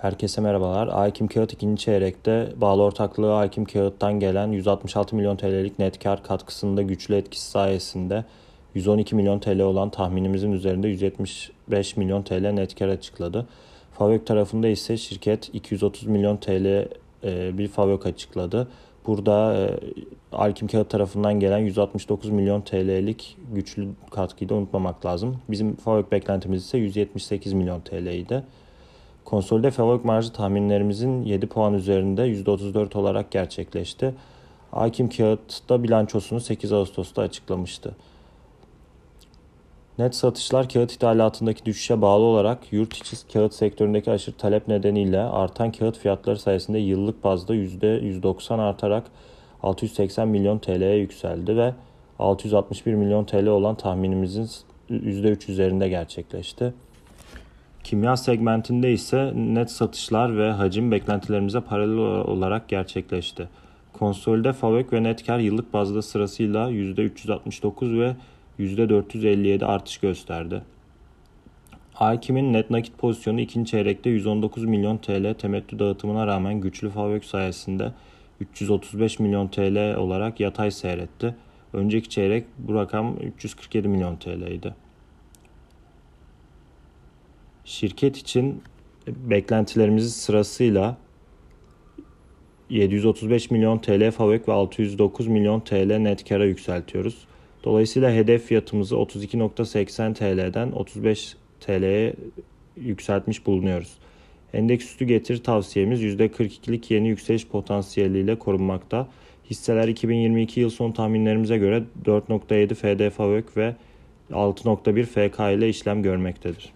Herkese merhabalar. Aykim Kağıt ikinci çeyrekte bağlı ortaklığı Aykim Kağıt'tan gelen 166 milyon TL'lik net kar katkısında güçlü etkisi sayesinde 112 milyon TL olan tahminimizin üzerinde 175 milyon TL net kar açıkladı. Favök tarafında ise şirket 230 milyon TL e, bir favök açıkladı. Burada e, Alkim Kağıt tarafından gelen 169 milyon TL'lik güçlü katkıyı da unutmamak lazım. Bizim favök beklentimiz ise 178 milyon TL'ydi. Konsolide favorit marjı tahminlerimizin 7 puan üzerinde %34 olarak gerçekleşti. Hakim Kağıt da bilançosunu 8 Ağustos'ta açıklamıştı. Net satışlar kağıt ithalatındaki düşüşe bağlı olarak yurt içi kağıt sektöründeki aşırı talep nedeniyle artan kağıt fiyatları sayesinde yıllık bazda %190 artarak 680 milyon TL'ye yükseldi ve 661 milyon TL olan tahminimizin %3 üzerinde gerçekleşti. Kimya segmentinde ise net satışlar ve hacim beklentilerimize paralel olarak gerçekleşti. Konsolide FAVÖK ve net kar yıllık bazda sırasıyla %369 ve %457 artış gösterdi. Hakim'in net nakit pozisyonu ikinci çeyrekte 119 milyon TL temettü dağıtımına rağmen güçlü FAVÖK sayesinde 335 milyon TL olarak yatay seyretti. Önceki çeyrek bu rakam 347 milyon TL'ydi. Şirket için beklentilerimizi sırasıyla 735 milyon TL FAVÖK ve 609 milyon TL net kara yükseltiyoruz. Dolayısıyla hedef fiyatımızı 32.80 TL'den 35 TL'ye yükseltmiş bulunuyoruz. Endeks üstü getir tavsiyemiz %42'lik yeni yükseliş potansiyeliyle korunmakta. Hisseler 2022 yıl son tahminlerimize göre 4.7 FD FAVÖK ve 6.1 FK ile işlem görmektedir.